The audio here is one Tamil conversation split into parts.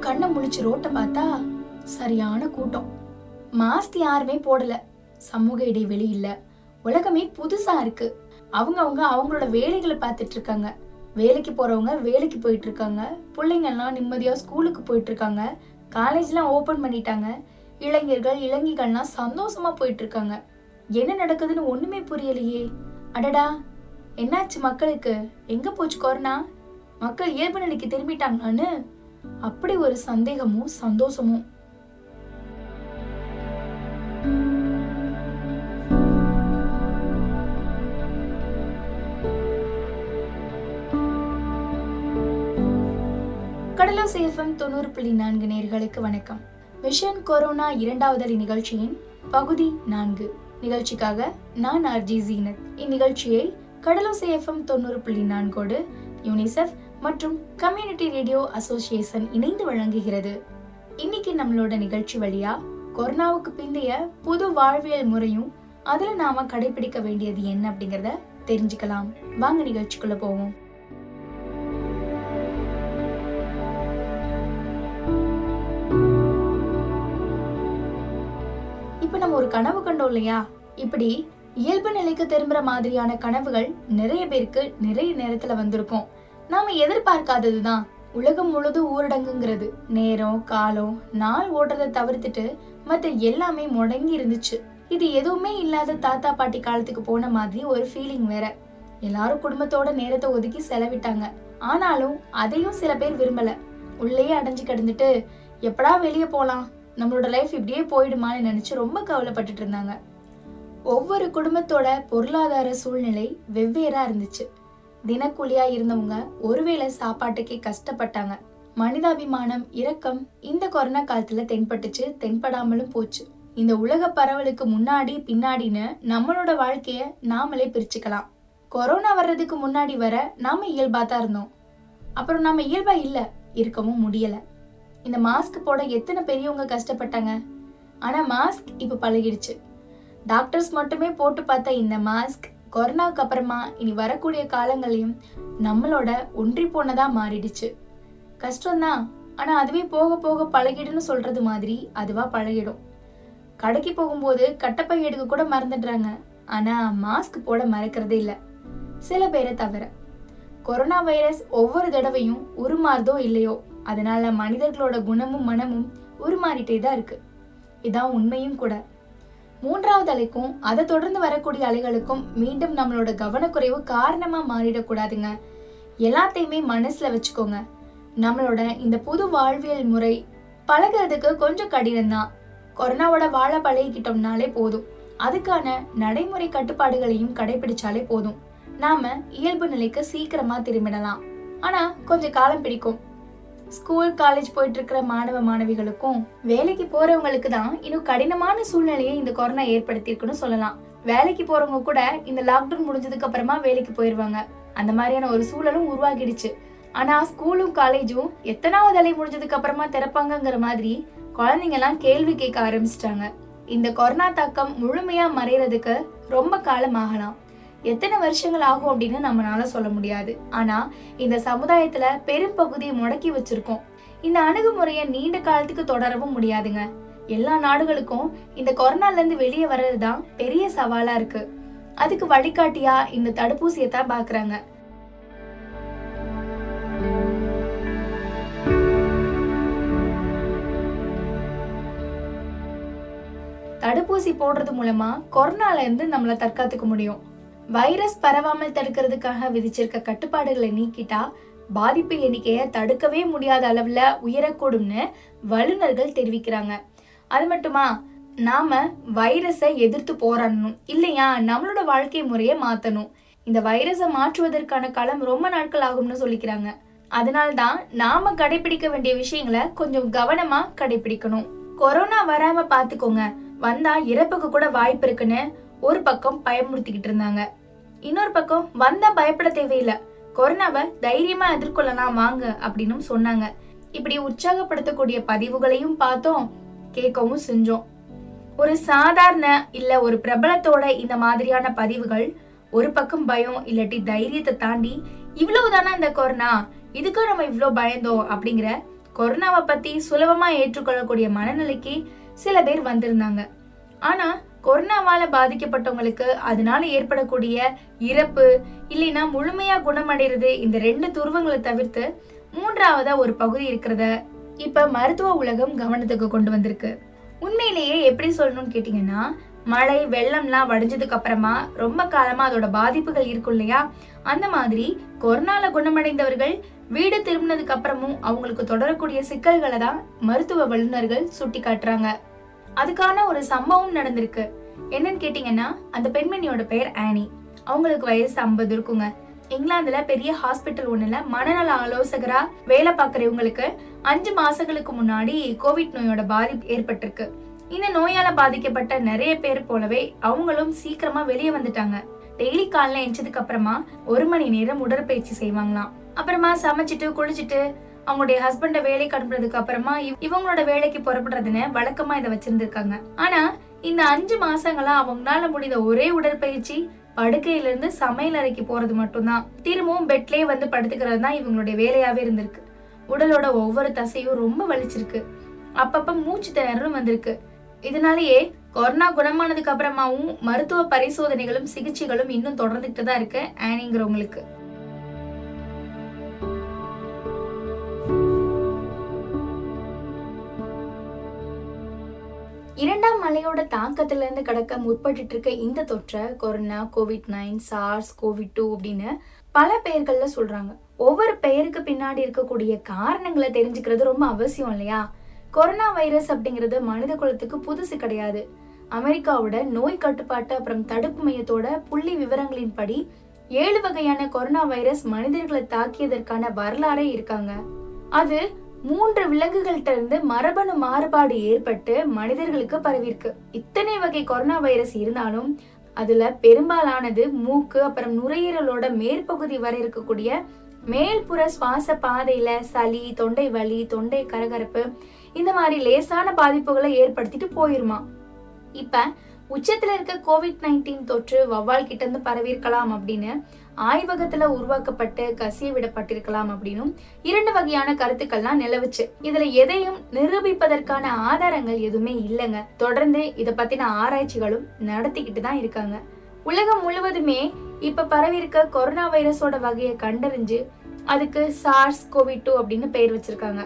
கண்ணை முழிச்சு ரோட்டை பார்த்தா சரியான கூட்டம். மாஸ்க் யாருமே போடல. சமூக இடைவெளி இல்ல. உலகமே புதுசா இருக்கு. அவங்க அவங்க அவங்களோட வேலைகளை பார்த்துட்டு இருக்காங்க. வேலைக்கு போறவங்க வேலைக்கு போயிட்டு இருக்காங்க. பிள்ளைங்க எல்லாம் நிம்மதியா ஸ்கூலுக்கு போயிட்டு இருக்காங்க. காலேஜ்லாம் ஓபன் பண்ணிட்டாங்க. இளைஞர்கள் இளைஞர்கள்லாம் சந்தோஷமா போயிட்டு இருக்காங்க. என்ன நடக்குதுன்னு ஒண்ணுமே புரியலையே. அடடா என்னாச்சு மக்களுக்கு? எங்க போச்சு கொரோனா? மக்கள் இயல்பு நிலைக்கு திரும்பிட்டாங்களான்னு? அப்படி ஒரு சந்தேகமும் சந்தோஷமும். கடலோசை எஃப்எம் தொண்ணூறு புள்ளி நான்கு நேர்களுக்கு வணக்கம். மிஷன் கொரோனா இரண்டாவது நிகழ்ச்சியின் பகுதி நான்கு. நிகழ்ச்சிக்காக நான் ஆர்ஜி ஜீனத். இந்நிகழ்ச்சியை கடலோசை எஃப்எம் தொண்ணூறு புள்ளி நான்கோடு யூனிசெஃப் மற்றும் கம்யூனிட்டி ரேடியோ அசோசியேஷன் இணைந்து வழங்குகிறது. இன்னைக்கு நம்மளோட நிகழ்ச்சி வழியா கொரோனாவுக்கு பிந்தைய புது வாழ்வியல் முறையும் அதுல நாம கடைபிடிக்க வேண்டியது என்ன அப்படிங்கறத தெரிஞ்சுக்கலாம். வாங்க நிகழ்ச்சிக்குள்ள போவோம். இப்ப நம்ம ஒரு கனவு கண்டோம் இல்லையா? இப்படி இயல்பு நிலைக்கு திரும்புற மாதிரியான கனவுகள் நிறைய பேருக்கு நிறைய நேரத்துல வந்திருக்கும். நாம எதிர்பார்க்காததுதான். உலகம் முழுதும் ஊரடங்குங்கிறது. நேரம் காலம் நாள் ஓடுறதை தவிர்த்துட்டு மத்த எல்லாமே முடங்கி இருந்துச்சு. இது எதுவுமே இல்லாத தாத்தா பாட்டி காலத்துக்கு போன மாதிரி ஒரு ஃபீலிங் வேற. எல்லாரும் குடும்பத்தோட நேரத்தை ஒதுக்கி செலவிட்டாங்க. ஆனாலும் அதையும் சில பேர் விரும்பல. உள்ளேயே அடைஞ்சு கிடந்துட்டு எப்படா வெளியே போலாம்? நம்மளோட லைஃப் இப்படியே போயிடுமான்னு நினைச்சு ரொம்ப கவலைப்பட்டுட்டு இருந்தாங்க. ஒவ்வொரு குடும்பத்தோட பொருளாதார சூழ்நிலை வெவ்வேறா இருந்துச்சு. தினக்கூலியா இருந்தவங்க ஒருவேளை சாப்பாட்டுக்கே கஷ்டப்பட்டாங்க. மனிதாபிமானம் இரக்கம் இந்த கொரோனா காலத்துல தென்பட்டுச்சு தென்படாமலும் போச்சு. இந்த உலக பரவலுக்கு முன்னாடி பின்னாடின்னு நம்மளோட வாழ்க்கைய நாமளே பிரிச்சுக்கலாம். கொரோனா வர்றதுக்கு முன்னாடி வர நாம இயல்பா தான் இருந்தோம். அப்புறம் நாம இயல்பா இல்ல இருக்கவும் முடியல. இந்த மாஸ்க் போட எத்தனை பெரியவங்க கஷ்டப்பட்டாங்க? ஆனா மாஸ்க் இப்ப பழகிடுச்சு. டாக்டர்ஸ் மட்டுமே போட்டு பார்த்த இந்த மாஸ்க் கொரோனாவுக்கு அப்புறமா இனி வரக்கூடிய காலங்களையும் நம்மளோட ஒன்றி போனதா மாறிடுச்சு. கஷ்டம்தான். ஆனா அதுவே போக போக பழகிடுன்னு சொல்றது மாதிரி அதுவா பழகிடும். கடைக்கு போகும்போது கட்டப்பை எடுக்க கூட மறந்துடுறாங்க. ஆனா மாஸ்க் போட மறக்கிறதே இல்ல. சில பேரை தவிர. கொரோனா வைரஸ் ஒவ்வொரு தடவையும் உருமாறுதோ இல்லையோ அதனால மனிதர்களோட குணமும் மனமும் உருமாறிட்டே தான் இருக்கு. இதான் உண்மையும் கூட. மூன்றாவது அலைக்கும் அதை தொடர்ந்து வரக்கூடிய அலைகளுக்கும் மீண்டும் நம்மளோட கவனக்குறைவு காரணமாக மாறிடக்கூடாதுங்க. எல்லாத்தையுமே மனசில் வச்சுக்கோங்க. நம்மளோட இந்த புது வாழ்வியல் முறை பழகிறதுக்கு கொஞ்சம் கடினம்தான். கொரோனாவோட வாழ பழகிக்கிட்டோம்னாலே போதும். அதுக்கான நடைமுறை கட்டுப்பாடுகளையும் கடைபிடிச்சாலே போதும். நாம இயல்பு நிலைக்கு சீக்கிரமா திரும்பிடலாம். ஆனா கொஞ்சம் காலம் பிடிக்கும். ஸ்கூல் காலேஜ் போயிட்டு இருக்கிற மாணவ மாணவிகளுக்கும் வேலைக்கு போறவங்களுக்கு தான் இன்னும் கடினமான சூழ்நிலையை இந்த கொரோனா ஏற்படுத்தியிருக்குன்னு சொல்லலாம். வேலைக்கு போறவங்க கூட இந்த லாக்டவுன் முடிஞ்சதுக்கு அப்புறமா வேலைக்கு போயிருவாங்க. அந்த மாதிரியான ஒரு சூழலும் உருவாகிடுச்சு. ஆனா ஸ்கூலும் காலேஜும் எத்தனாவது அலை முடிஞ்சதுக்கு அப்புறமா திறப்பாங்கங்கிற மாதிரி குழந்தைங்க எல்லாம் கேள்வி கேட்க ஆரம்பிச்சிட்டாங்க. இந்த கொரோனா தாக்கம் முழுமையா மறையறதுக்கு ரொம்ப காலம் ஆகலாம் எத்தனை வருஷங்கள் ஆகும் அப்படின்னு நம்மளால சொல்ல முடியாது. ஆனா இந்த சமுதாயத்துல பெரும் பகுதியை முடக்கி வச்சிருக்கோம். இந்த அணுகுமுறையை நீண்ட காலத்துக்கு தொடரவும் முடியாதுங்க. எல்லா நாடுகளுக்கும் இந்த கொரோனால இருந்து வெளியே வர்றதுதான் பெரிய சவாலா இருக்கு. அதுக்கு வழிகாட்டியா இந்த தடுப்பூசியை தான் பாக்குறாங்க. தடுப்பூசி போடுறது மூலமா கொரோனால இருந்து நம்மளை தற்காத்துக்க முடியும். வைரஸ் பரவாமல் தடுக்கிறதுக்காக விதிச்சிருக்க கட்டுப்பாடுகளை நீக்கிட்டா பாதிப்பு எண்ணிக்கையை தடுக்கவே முடியாத அளவில் உயரக்கூடும்னு வல்லுநர்கள் தெரிவிக்கிறாங்க. அது மட்டுமா? நாம வைரஸை எதிர்த்து போராடணும். இல்லையா? நம்மளோட வாழ்க்கை முறையை மாற்றணும் இந்த வைரஸை மாற்றுவதற்கான காலம் ரொம்ப நாட்கள் ஆகும்னு சொல்லிக்கிறாங்க. அதனால்தான் நாம கடைபிடிக்க வேண்டிய விஷயங்களை கொஞ்சம் கவனமா கடைபிடிக்கணும் கொரோனா வராம பாத்துக்கோங்க வந்தா இறப்புக்கு கூட வாய்ப்பு இருக்குன்னு ஒரு பக்கம் பயமுறுத்திக்கிட்டு இருந்தாங்க. இன்னொரு பக்கம் வந்த பயப்பட தேவையில்லை. கொரோனாவை தைரியமா எதிர்கொள்ளலாம் வாங்க அப்படின்னு சொன்னாங்க. இப்படி உற்சாகப்படுத்தக்கூடிய பதிவுகளையும் பார்த்தோம் கேட்கவும் செஞ்சோம். ஒரு சாதாரண இல்ல ஒரு பிரபலத்தோட இந்த மாதிரியான பதிவுகள் ஒரு பக்கம் பயம் இல்லாட்டி தைரியத்தை தாண்டி இவ்வளவுதானா இந்த கொரோனா? இதுக்கு நம்ம இவ்வளோ பயந்தோம் அப்படிங்கிற கொரோனாவை பத்தி சுலபமா ஏற்றுக்கொள்ளக்கூடிய மனநிலைக்கு சில பேர் வந்திருந்தாங்க. ஆனா கொரோனாவால் பாதிக்கப்பட்டவங்களுக்கு அதனால ஏற்படக்கூடிய இறப்பு இல்லைன்னா முழுமையாக குணமடைகிறது இந்த ரெண்டு துருவங்களை தவிர்த்து மூன்றாவதா ஒரு பகுதி இருக்கிறத இப்போ மருத்துவ உலகம் கவனத்துக்கு கொண்டு வந்திருக்கு. உண்மையிலேயே எப்படி சொல்லணும்னு கேட்டிங்கன்னா மழை வெள்ளம்லாம் வடிஞ்சதுக்கு அப்புறமா ரொம்ப காலமாக அதோட பாதிப்புகள் இருக்கும் இல்லையா? அந்த மாதிரி கொரோனால குணமடைந்தவர்கள் வீடு திரும்பினதுக்கு அப்புறமும் அவங்களுக்கு தொடரக்கூடிய சிக்கல்களை தான் மருத்துவ வல்லுநர்கள் சுட்டி காட்டுறாங்க அதுக்கான ஒரு சம்பவம் நடந்திருக்கு. என்னன்னு கேட்டீங்கன்னா அந்த பெண்மணியோட பெயர் ஆனி. அவங்களுக்கு வயசு ஐம்பது இருக்குங்க. இங்கிலாந்துல பெரிய ஹாஸ்பிட்டல் ஒண்ணுல மனநல ஆலோசகரா வேலை பார்க்குறவங்களுக்கு அஞ்சு மாசங்களுக்கு முன்னாடி கோவிட் நோயோட பாதிப்பு ஏற்பட்டிருக்கு. இந்த நோயால பாதிக்கப்பட்ட நிறைய பேர் போலவே அவங்களும் சீக்கிரமா வெளியே வந்துட்டாங்க. டெய்லி காலைல எஞ்சதுக்கு அப்புறமா ஒரு மணி நேரம் உடற்பயிற்சி செய்வாங்களாம். அப்புறமா சமைச்சிட்டு குளிச்சுட்டு அவங்களுடைய ஹஸ்பண்ட வேலைக்கு அனுப்புனதுக்கு அப்புறமா இவ்- இவங்களோட வேலைக்கு புறப்படுறதுன்னு வழக்கமா இதை வச்சிருந்திருக்காங்க. ஆனா இந்த அஞ்சு மாசங்களா அவங்களால முடிந்த ஒரே உடற்பயிற்சி படுக்கையில இருந்து சமையல் அறைக்கு போறது மட்டும்தான். திரும்பவும் பெட்லயே வந்து படுத்துக்கிறது தான் இவங்களுடைய வேலையாவே இருந்திருக்கு. உடலோட ஒவ்வொரு தசையும் ரொம்ப வலிச்சிருக்கு. அப்பப்ப மூச்சு திணறும் வந்திருக்கு. இதனாலேயே கொரோனா குணமானதுக்கு அப்புறமாவும் மருத்துவ பரிசோதனைகளும் சிகிச்சைகளும் இன்னும் தொடர்ந்துட்டு தான் இருக்கு ஆனிங்கிறவங்களுக்கு. இரண்டாம் அலையோட தாக்கத்திலேருந்து கடக்க முற்பட்டு இருக்க இந்த தொற்றை corona covid nine SARS covid two அப்படின்னு பல பெயர்கள்ல சொல்றாங்க. ஒவ்வொரு பெயருக்கு பின்னாடி இருக்கக்கூடிய காரணங்களை தெரிஞ்சுக்கிறது ரொம்ப அவசியம் இல்லையா? கொரோனா வைரஸ் அப்படிங்கிறது மனித குலத்துக்கு புதுசு கிடையாது. அமெரிக்காவோட நோய் கட்டுப்பாட்டு அப்புறம் தடுப்பு மையத்தோட புள்ளி விவரங்களின்படி ஏழு வகையான கொரோனா வைரஸ் மனிதர்களை தாக்கியதற்கான வரலாறே இருக்காங்க. அது மூன்று விலங்குகள்கிட்ட இருந்து மரபணு மாறுபாடு ஏற்பட்டு மனிதர்களுக்கு பரவிருக்கு இத்தனை வகை கொரோனா வைரஸ் இருந்தாலும் அதுல பெரும்பாலானது மூக்கு அப்புறம் நுரையீரலோட மேற்பகுதி வரை இருக்கக்கூடிய மேல்புற சுவாச பாதையில சளி தொண்டை வலி தொண்டை கரகரப்பு இந்த மாதிரி லேசான பாதிப்புகளை ஏற்படுத்திட்டு போயிருமா. இப்ப உச்சத்துல இருக்க கோவிட் நைன்டீன் தொற்று வவ்வால் கிட்ட இருந்து பரவி இருக்கலாம் அப்படின்னு ஆய்வகத்துல உருவாக்கப்பட்டு கசிய விடப்பட்டிருக்கலாம் அப்படின்னும் இரண்டு வகையான கருத்துக்கள்லாம் நிலவுச்சு. இதுல எதையும் நிரூபிப்பதற்கான ஆதாரங்கள் எதுவுமே இல்லைங்க. தொடர்ந்து இதை பத்தின ஆராய்ச்சிகளும் நடத்திக்கிட்டு தான் இருக்காங்க. உலகம் முழுவதுமே இப்ப பரவி இருக்க கொரோனா வைரஸோட வகையை கண்டறிஞ்சு அதுக்கு சார்ஸ் கோவிட் டூ அப்படின்னு பெயர் வச்சிருக்காங்க.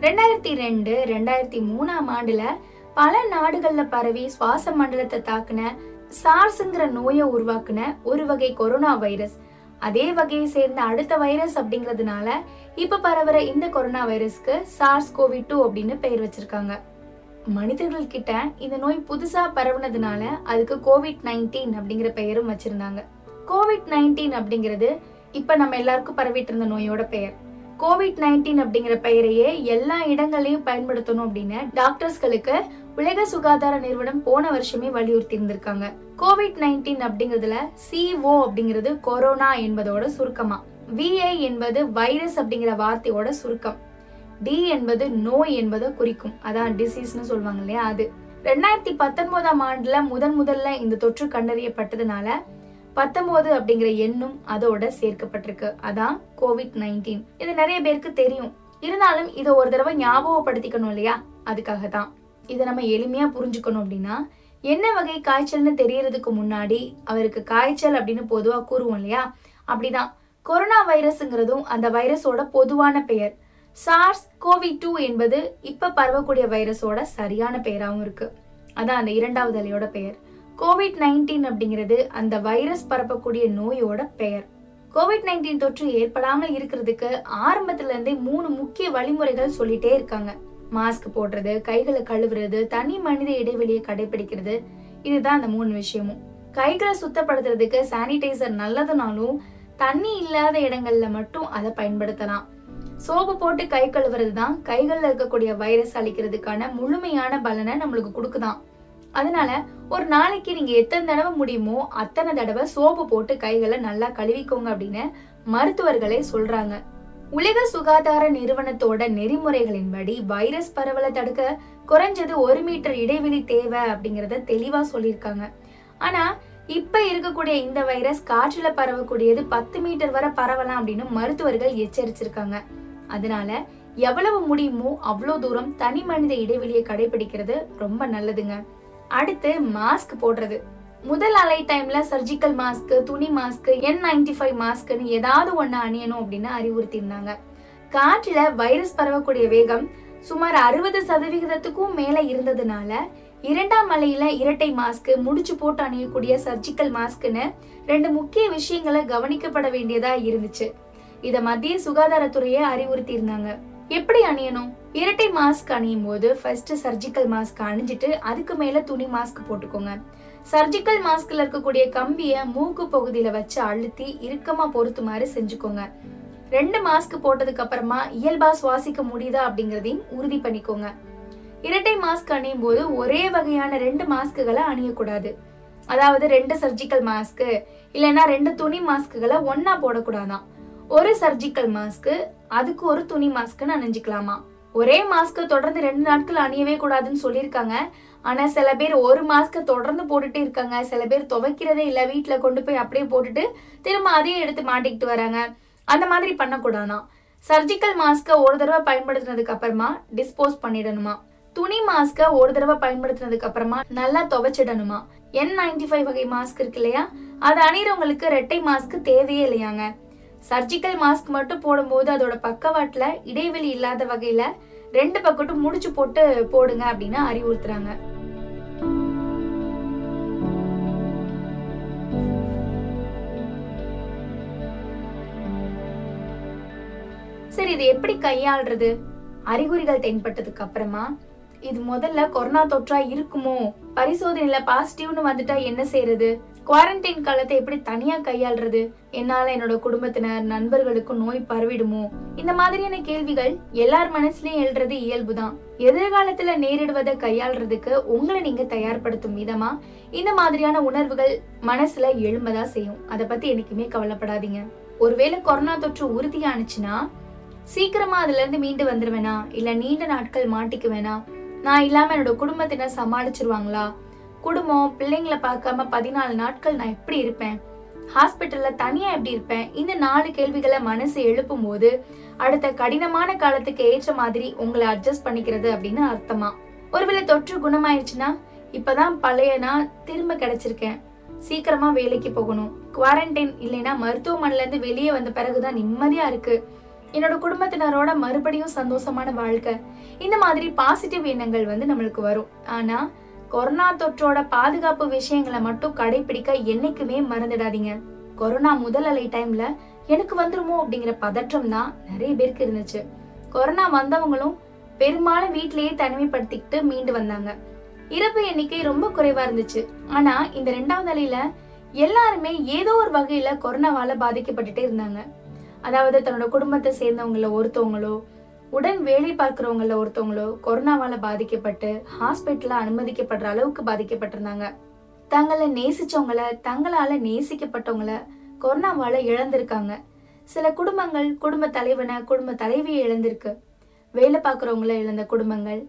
ரெண்டாயிரத்தி ரெண்டு ரெண்டாயிரத்தி மூணாம் ஆண்டுல பல நாடுகள்ல பரவி சுவாச மண்டலத்தை தாக்குன சார்ஸ்ங்கிற நோயை உருவாக்குன ஒரு வகை கொரோனா வைரஸ். அதே வகையை சேர்ந்த அடுத்த வைரஸ் அப்படிங்கிறதுனால இப்ப பரவுற இந்த கொரோனா வைரஸ்க்கு சார்ஸ் கோவிட் டூ அப்படின்னு பெயர் வச்சிருக்காங்க. மனிதர்கள் கிட்ட இந்த நோய் புதுசா பரவுனதுனால அதுக்கு கோவிட் நைன்டீன் அப்படிங்கிற பெயரும் வச்சிருந்தாங்க. கோவிட் நைன்டீன் அப்படிங்கிறது இப்ப நம்ம எல்லாருக்கும் பரவிட்டு இருந்த நோயோட பெயர். கோவிட் நைன்டீன் அப்படிங்கிற பெயரையே எல்லா இடங்களையும் பயன்படுத்தணும் அப்படின்னு டாக்டர்ஸ்களுக்கு உலக சுகாதார நிறுவனம் போன வருஷமே வலியுறுத்தி இருந்திருக்காங்க கோவிட் நைன்டீன் அப்படிங்கிறதுல சிஓ அப்படிங்கிறது கொரோனா என்பதோட சுருக்கமா. விஐ என்பது வைரஸ் அப்படிங்கிற வார்த்தையோட சுருக்கம். டி என்பது நோய் என்பதை குறிக்கும். அதான் டிசீஸ்னு சொல்லுவாங்க இல்லையா அது. ரெண்டாயிரத்தி பத்தொன்பதாம் ஆண்டுல முதன் முதல்ல இந்த தொற்று கண்டறியப்பட்டதுனால பத்தொன்பது அப்படிங்கிற எண்ணும் அதோட சேர்க்கப்பட்டிருக்கு. அதான் கோவிட் நைன்டீன் இது நிறைய பேருக்கு தெரியும். இருந்தாலும் இதை ஒரு தடவை ஞாபகப்படுத்திக்கணும் இல்லையா? அதுக்காக தான் இதை நம்ம எளிமையாக புரிஞ்சுக்கணும் அப்படின்னா என்ன வகை காய்ச்சல்னு தெரியறதுக்கு முன்னாடி அவருக்கு காய்ச்சல் அப்படின்னு பொதுவாக கூறுவோம் இல்லையா? அப்படிதான். கொரோனா வைரஸ்ங்கிறதும் அந்த வைரஸோட பொதுவான பெயர். சார்ஸ் கோவிட் டூ என்பது இப்போ பரவக்கூடிய வைரஸோட சரியான பெயராகவும் இருக்கு. அதான் அந்த இரண்டாவது அலையோட பெயர். கோவிட் நைன்டீன் அப்படிங்கிறது அந்த வைரஸ் பரப்பக்கூடிய நோயோட பெயர். கோவிட் நைன்டீன் தொற்று ஏற்படாமல் இருக்கிறதுக்கு ஆரம்பத்துல இருந்தே மூணு முக்கிய வழிமுறைகள் சொல்லிட்டே இருக்காங்க. மாஸ்க் போடுறது கைகளை கழுவுறது தனி மனித இடைவெளியை கடைபிடிக்கிறது இதுதான் அந்த மூணு விஷயமும். கைகளை சுத்தப்படுத்துறதுக்கு சானிடைசர் நல்லதுனாலும் தண்ணி இல்லாத இடங்கள்ல மட்டும் அதை பயன்படுத்தலாம். சோப்பு போட்டு கை கழுவுறது தான் கைகளில் இருக்கக்கூடிய வைரஸ் அழிக்கிறதுக்கான முழுமையான பலனை நம்மளுக்கு கொடுக்குதான். அதனால ஒரு நாளைக்கு நீங்க எத்தனை தடவை முடியுமோ அத்தனை தடவை சோப்பு போட்டு கைகளை நல்லா கழுவிக்கோங்க அப்படின்னு மருத்துவர்களே சொல்றாங்க. உலக சுகாதார நிறுவனத்தோட நெறிமுறைகளின்படி வைரஸ் பரவலை தடுக்க குறைஞ்சது ஒரு மீட்டர் இடைவெளி தேவை அப்படிங்கறத தெளிவா சொல்லியிருக்காங்க. ஆனா இப்ப இருக்கக்கூடிய இந்த வைரஸ் காற்றுல பரவக்கூடியது பத்து மீட்டர் வரை பரவலாம் அப்படின்னு மருத்துவர்கள் எச்சரிச்சிருக்காங்க. அதனால எவ்வளவு முடியுமோ அவ்வளோ தூரம் தனி மனித இடைவெளியை கடைபிடிக்கிறது ரொம்ப நல்லதுங்க. அடுத்து மாஸ்க் போடுறது. முதல் அலை டைம்ல சர்ஜிக்கல் மாஸ்க் துணி மாஸ்க் என் நைன்டி ஃபைவ் மாஸ்க்னு ஏதாவது ஒன்று அணியணும் அப்படின்னு அறிவுறுத்தியிருந்தாங்க. காற்றுல வைரஸ் பரவக்கூடிய வேகம் சுமார் அறுபது சதவிகிதத்துக்கும் மேல இருந்ததுனால இரண்டாம் அலையில இரட்டை மாஸ்க் முடிச்சு போட்டு அணியக்கூடிய சர்ஜிக்கல் மாஸ்க்னு ரெண்டு முக்கிய விஷயங்களை கவனிக்கப்பட வேண்டியதா இருந்துச்சு. இத மத்திய சுகாதாரத்துறையே அறிவுறுத்தி இருந்தாங்க எப்படி அணியணும்? இரட்டை மாஸ்க் அணியும் போது ஃபர்ஸ்ட் சர்ஜிக்கல் மாஸ்க் அணிஞ்சிட்டு அதுக்கு மேல துணி மாஸ்க் போட்டுக்கோங்க. சர்ஜிக்கல் மாஸ்க்ல இருக்கக்கூடிய கம்பிய மூக்கு பகுதியில வச்சு அழுத்தி இறுக்கமா பொருத்துமாறு செஞ்சுக்கோங்க. ரெண்டு மாஸ்க் போட்டதுக்கு அப்புறமா இயல்பா சுவாசிக்க முடியுதா அப்படிங்கறதையும் உறுதி பண்ணிக்கோங்க. இரட்டை மாஸ்க் அணியும் போது ஒரே வகையான ரெண்டு மாஸ்க்குகளை அணியக்கூடாது. அதாவது ரெண்டு சர்ஜிக்கல் மாஸ்க் இல்லைன்னா ரெண்டு துணி மாஸ்க்குகளை ஒன்னா போடக்கூடாதான். ஒரு சர்ஜிக்கல் மாஸ்க் அதுக்கு ஒரு துணி மாஸ்க்னு அணிஞ்சுக்கலாமா? ஒரே மாஸ்க் தொடர்ந்து ரெண்டு நாட்கள் அணியவே கூடாதுன்னு சொல்லியிருக்காங்க. ஆனா சில பேர் ஒரு மாஸ்க்கை தொடர்ந்து போட்டுட்டே இருக்காங்க. சில பேர் துவைக்கிறதே இல்லை வீட்டில் கொண்டு போய் அப்படியே போட்டுட்டு திரும்ப அதையும் எடுத்து மாட்டிக்கிட்டு வராங்க. அந்த மாதிரி பண்ணக்கூடாதான். சர்ஜிக்கல் மாஸ்கை ஒரு தடவை பயன்படுத்தினதுக்கு அப்புறமா டிஸ்போஸ் பண்ணிடணுமா? துணி மாஸ்கை ஒரு தடவை பயன்படுத்தினதுக்கு அப்புறமா நல்லா துவைச்சிடணுமா? என் நைன்டி ஃபைவ் வகை மாஸ்க் இருக்கு இல்லையா? அது அணிகிறவங்களுக்கு ரெட்டை மாஸ்க் தேவையே இல்லையாங்க. சர்ஜிக்கல் மாஸ்க் மட்டும் போடும்போது அதோட பக்கவாட்டில் இடைவெளி இல்லாத வகையில் ரெண்டு பக்கட்டும் முடிச்சு போட்டு போடுங்க அப்படின்னு அறிவுறுத்துறாங்க. சரி இது எப்படி கையாள்றது? அறிகுறிகள் தென்பட்டதுக்கு அப்புறமா? இது முதல்ல கொரோனா தொற்றா இருக்குமோ? பரிசோதனையில பாசிட்டிவ்னு வந்துட்டா என்ன செய்யறது குவாரண்டைன் காலத்தை எப்படி தனியா கையாள்றது? என்னால என்னோட குடும்பத்தினர் நண்பர்களுக்கும் நோய் பரவிடுமோ? இந்த மாதிரியான கேள்விகள் எல்லார் மனசுலயும் எழுறது இயல்புதான். எதிர்காலத்துல நேரிடுவதை கையாள்றதுக்கு உங்களை நீங்க தயார்படுத்தும் விதமா? இந்த மாதிரியான உணர்வுகள் மனசுல எழும்பதா செய்யும். அதை பத்தி என்னைக்குமே கவலைப்படாதீங்க. ஒருவேளை கொரோனா தொற்று உறுதியானுச்சுன்னா சீக்கிரமா அதுல இருந்து மீண்டு வந்துருவேனா? இல்ல நீண்ட நாட்கள் மாட்டிக்குவேனா? நான் இல்லாம என்னோட குடும்பத்தினர் சமாளிச்சிருவாங்களா? குடும்பம் பிள்ளைங்களை பார்க்காம பதினாலு நாட்கள் நான் எப்படி இருப்பேன்? ஹாஸ்பிட்டல்ல தனியா எப்படி இருப்பேன்? இந்த நாலு கேள்விகளை மனசு எழுப்பும் போது அடுத்த கடினமான காலத்துக்கு ஏற்ற மாதிரி உங்களை அட்ஜஸ்ட் பண்ணிக்கிறது அப்படின்னு அர்த்தமா? ஒருவேளை தொற்று குணமாயிருச்சுன்னா இப்பதான் பழைய நான் திரும்ப கிடைச்சிருக்கேன். சீக்கிரமா வேலைக்கு போகணும். குவாரண்டைன் இல்லைன்னா மருத்துவமனையில இருந்து வெளியே வந்த பிறகுதான் நிம்மதியா இருக்கு. என்னோட குடும்பத்தினரோட மறுபடியும் சந்தோஷமான வாழ்க்கை. இந்த மாதிரி பாசிட்டிவ் எண்ணங்கள் வந்து நம்மளுக்கு வரும். ஆனா கொரோனா தொற்றோட பாதுகாப்பு விஷயங்களை மட்டும் கடைபிடிக்க என்னைக்குமே மறந்துடாதீங்க. கொரோனா முதல் அலை டைம்ல எனக்கு வந்துருமோ அப்படிங்கிற பதற்றம் தான் நிறைய பேருக்கு இருந்துச்சு. கொரோனா வந்தவங்களும் பெரும்பாலும் வீட்டிலேயே தனிமைப்படுத்திக்கிட்டு மீண்டு வந்தாங்க. இறப்பு எண்ணிக்கை ரொம்ப குறைவா இருந்துச்சு. ஆனா இந்த ரெண்டாவது அலையில எல்லாருமே ஏதோ ஒரு வகையில கொரோனாவால பாதிக்கப்பட்டுட்டே இருந்தாங்க. அதாவது தன்னோட குடும்பத்தை சேர்ந்தவங்கள ஒருத்தவங்களோ உடன் வேலை பார்க்குறவங்கள ஒருத்தவங்களோ கொரோனாவால் பாதிக்கப்பட்டு ஹாஸ்பிட்டலில் அனுமதிக்கப்படுற அளவுக்கு பாதிக்கப்பட்டிருந்தாங்க. தங்களை நேசிச்சவங்கள தங்களால் நேசிக்கப்பட்டவங்கள கொரோனாவால் இழந்திருக்காங்க. சில குடும்பங்கள் குடும்ப தலைவனை குடும்ப தலைவியை இழந்திருக்கு. வேலை பார்க்குறவங்கள இழந்த குடும்பங்கள்.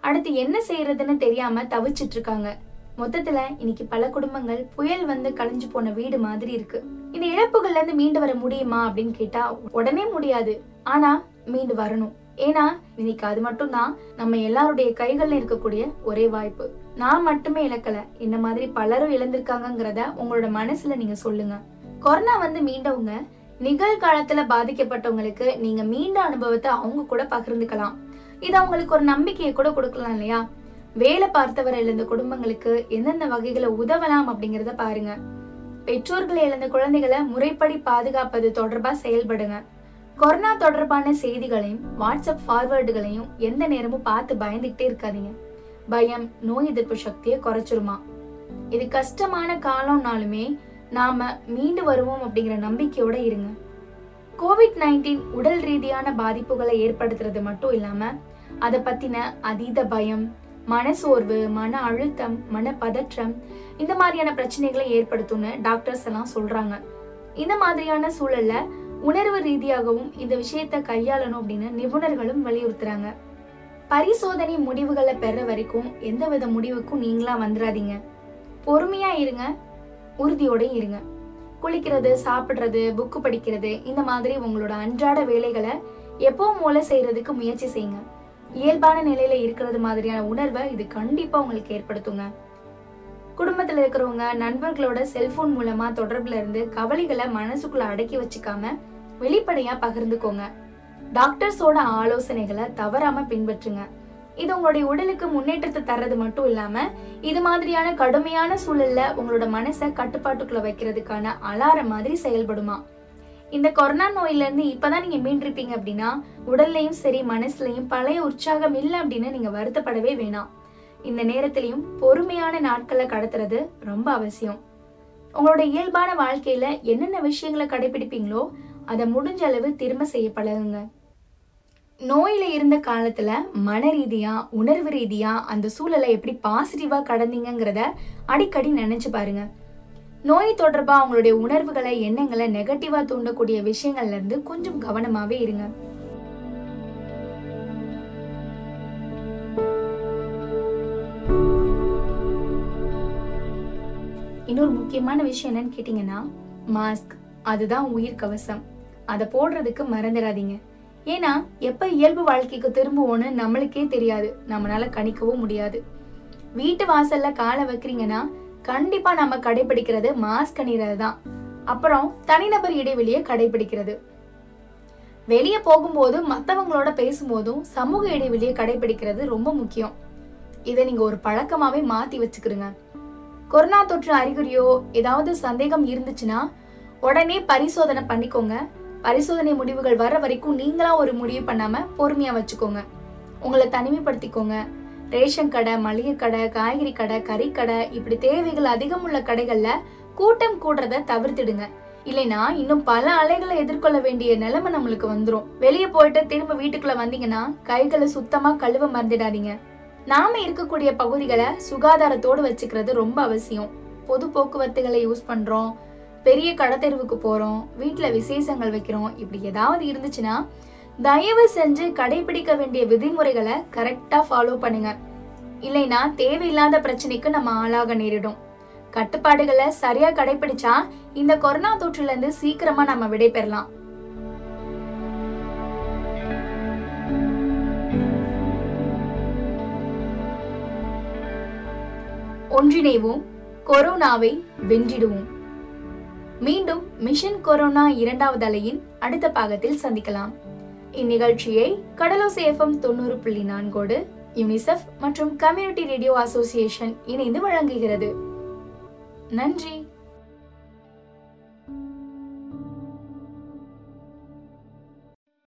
அடுத்து என்ன செய்யறதுன்னு தெரியாம தவிச்சிட்டு இருக்காங்க மொத்தத்துல இன்னைக்கு பல குடும்பங்கள் புயல் வந்து கலைஞ்சு போன வீடு மாதிரி இருக்கு. இந்த இழப்புகள்ல இருந்து மீண்டு வர முடியுமா அப்படின்னு கேட்டா உடனே முடியாது. ஆனா மீண்டு வரணும். ஏன்னா இன்னைக்கு அது மட்டும் தான் நம்ம எல்லாருடைய கைகள்ல இருக்கக்கூடிய ஒரே வாய்ப்பு. நான் மட்டுமே இழக்கல. இந்த மாதிரி பலரும் இழந்திருக்காங்கிறத உங்களோட மனசுல நீங்க சொல்லுங்க. கொரோனா வந்து மீண்டவங்க நிகழ்காலத்துல பாதிக்கப்பட்டவங்களுக்கு நீங்க மீண்ட அனுபவத்தை அவங்க கூட பகிர்ந்துக்கலாம். இது அவங்களுக்கு ஒரு நம்பிக்கையை கூட கொடுக்கலாம் இல்லையா? வேலை பார்த்தவரை இழந்த குடும்பங்களுக்கு எந்தெந்த வகைகளை உதவலாம் அப்படிங்கறத பாருங்க. பெற்றோர்களை இழந்த குழந்தைகளை முறைப்படி பாதுகாப்பது தொடர்பா செயல்படுங்க. கொரோனா தொடர்பான செய்திகளையும் வாட்ஸ்அப் ஃபார்வேர்டுகளையும் எந்த நேரமும் பார்த்து பயந்துகிட்டே இருக்காதீங்க. பயம் நோய் எதிர்ப்பு சக்தியை குறைச்சிருமா? இது கஷ்டமான காலம்னாலுமே நாம மீண்டு வருவோம் அப்படிங்கிற நம்பிக்கையோட இருங்க. கோவிட் நைன்டீன் உடல் ரீதியான பாதிப்புகளை ஏற்படுத்துறது மட்டும் இல்லாம அதை பத்தின அதீத பயம் மனசோர்வு மன அழுத்தம் மன பதற்றம் இந்த மாதிரியான பிரச்சனைகளை ஏற்படுத்தும்னு டாக்டர்ஸ் எல்லாம் சொல்றாங்க. இந்த மாதிரியான சூழல்ல உணர்வு ரீதியாகவும் இந்த விஷயத்தை கையாளணும் அப்படின்னு நிபுணர்களும் வலியுறுத்துறாங்க. பரிசோதனை முடிவுகளை பெற வரைக்கும் எந்தவித முடிவுக்கும் நீங்களா வந்துடாதீங்க பொறுமையா இருங்க உறுதியோட இருங்க. குளிக்கிறது சாப்பிட்றது புக்கு படிக்கிறது இந்த மாதிரி உங்களோட அன்றாட வேலைகளை எப்பவும் போல செய்யறதுக்கு முயற்சி செய்யுங்க. இயல்பான நிலையில இருக்கிறது மாதிரியான உணர்வை இது கண்டிப்பா உங்களுக்கு ஏற்படுத்துங்க. குடும்பத்தில் இருக்கிறவங்க நண்பர்களோட செல்போன் மூலமா தொடர்புல இருந்து கவலைகளை மனசுக்குள்ள அடக்கி வச்சுக்காம வெளிப்படையா பகிர்ந்துக்கோங்க. டாக்டர்ஸோட ஆலோசனைகளை தவறாம பின்பற்றுங்க. இது உங்களுடைய உடலுக்கு முன்னேற்றத்தை தர்றது மட்டும் இல்லாம இது மாதிரியான கடுமையான சூழல்ல உங்களோட மனசை கட்டுப்பாட்டுக்குள்ள வைக்கிறதுக்கான அலாரம் மாதிரி செயல்படுமா. இந்த கொரோனா நோயில இருந்து இப்பதான் நீங்க மீண்டிருப்பீங்க அப்படின்னா உடல்லையும் சரி மனசுலையும் பழைய உற்சாகம் இல்லை அப்படின்னு நீங்க வருத்தப்படவே வேணாம். இந்த நேரத்திலையும் பொறுமையான நாட்களை கடத்துறது ரொம்ப அவசியம். உங்களோட இயல்பான வாழ்க்கையில என்னென்ன விஷயங்களை கடைபிடிப்பீங்களோ அதை முடிஞ்ச அளவு திரும்ப செய்ய பழகுங்க. நோயில இருந்த காலத்துல மன ரீதியா உணர்வு ரீதியா அந்த சூழலை எப்படி பாசிட்டிவா கடந்தீங்கிறத அடிக்கடி நினைச்சு பாருங்க. நோய் தொடர்பா அவங்களுடைய உணர்வுகளை எண்ணங்களை நெகட்டிவா தூண்டக்கூடிய விஷயங்கள்ல இருந்து கொஞ்சம் கவனமாவே இருங்க. இன்னொரு முக்கியமான விஷயம் என்னன்னு கேட்டிங்கன்னா மாஸ்க் அதுதான் உயிர் கவசம். அதை போடுறதுக்கு மறந்துடாதீங்க. ஏன்னா எப்போ இயல்பு வாழ்க்கைக்கு திரும்புவோன்னு நம்மளுக்கே தெரியாது. நம்மளால கணிக்கவும் முடியாது. வீட்டு வாசல்ல காலை வைக்கிறீங்கன்னா கண்டிப்பா நம்ம கடைபிடிக்கிறது மாஸ்க் அணிறது தான் அப்புறம் தனிநபர் இடைவெளியை கடைபிடிக்கிறது வெளியே போகும்போது மற்றவங்களோட பேசும்போதும் சமூக இடைவெளியை கடைபிடிக்கிறது ரொம்ப முக்கியம். இதை நீங்க ஒரு பழக்கமாவே மாத்தி வச்சுக்கிறீங்க கொரோனா தொற்று அறிகுறியோ ஏதாவது சந்தேகம் இருந்துச்சுன்னா உடனே பரிசோதனை பண்ணிக்கோங்க. பரிசோதனை முடிவுகள் வர வரைக்கும் நீங்களா ஒரு முடிவு பண்ணாம பொறுமையா வச்சுக்கோங்க. உங்களை தனிமைப்படுத்திக்கோங்க. ரேஷன் கடை மளிகை கடை காய்கறி கடை கறிக்கடை இப்படி தேவைகள் அதிகம் உள்ள கடைகள்ல கூட்டம் கூடுறத தவிர்த்திடுங்க. இல்லைனா இன்னும் பல அலைகளை எதிர்கொள்ள வேண்டிய நிலைமை நம்மளுக்கு வந்துடும் வெளியே போயிட்டு திரும்ப வீட்டுக்குள்ள வந்தீங்கன்னா கைகளை சுத்தமா கழுவ மறந்துடாதீங்க. நாம இருக்கக்கூடிய பகுதிகளை சுகாதாரத்தோடு வச்சுக்கிறது ரொம்ப அவசியம். பொது போக்குவரத்துகளை யூஸ் பண்றோம். பெரிய கடத்தெருவுக்கு போறோம். வீட்டுல விசேஷங்கள் வைக்கிறோம். இப்படி ஏதாவது இருந்துச்சுன்னா தயவு செஞ்சு கடைபிடிக்க வேண்டிய விதிமுறைகளை கரெக்டா ஃபாலோ பண்ணுங்க. இல்லைன்னா தேவையில்லாத பிரச்சனைக்கு நம்ம ஆளாக நேரிடும். கட்டுப்பாடுகளை சரியா கடைபிடிச்சா இந்த கொரோனா தொற்றுல இருந்து சீக்கிரமா நம்ம விடைபெறலாம் ஒன்றிணைவோம். கொரோனாவை வென்றிடுவோம். மீண்டும் மிஷன் கொரோனா இரண்டாவது அலையின் அடுத்த பாகத்தில் சந்திக்கலாம். இந்நிகழ்ச்சியை கடலோசை எஃப்எம் தொண்ணூறு புள்ளி நான்கோடு யுனிசெஃப் மற்றும் கம்யூனிட்டி ரேடியோ அசோசியேஷன் இணைந்து வழங்குகிறது. நன்றி.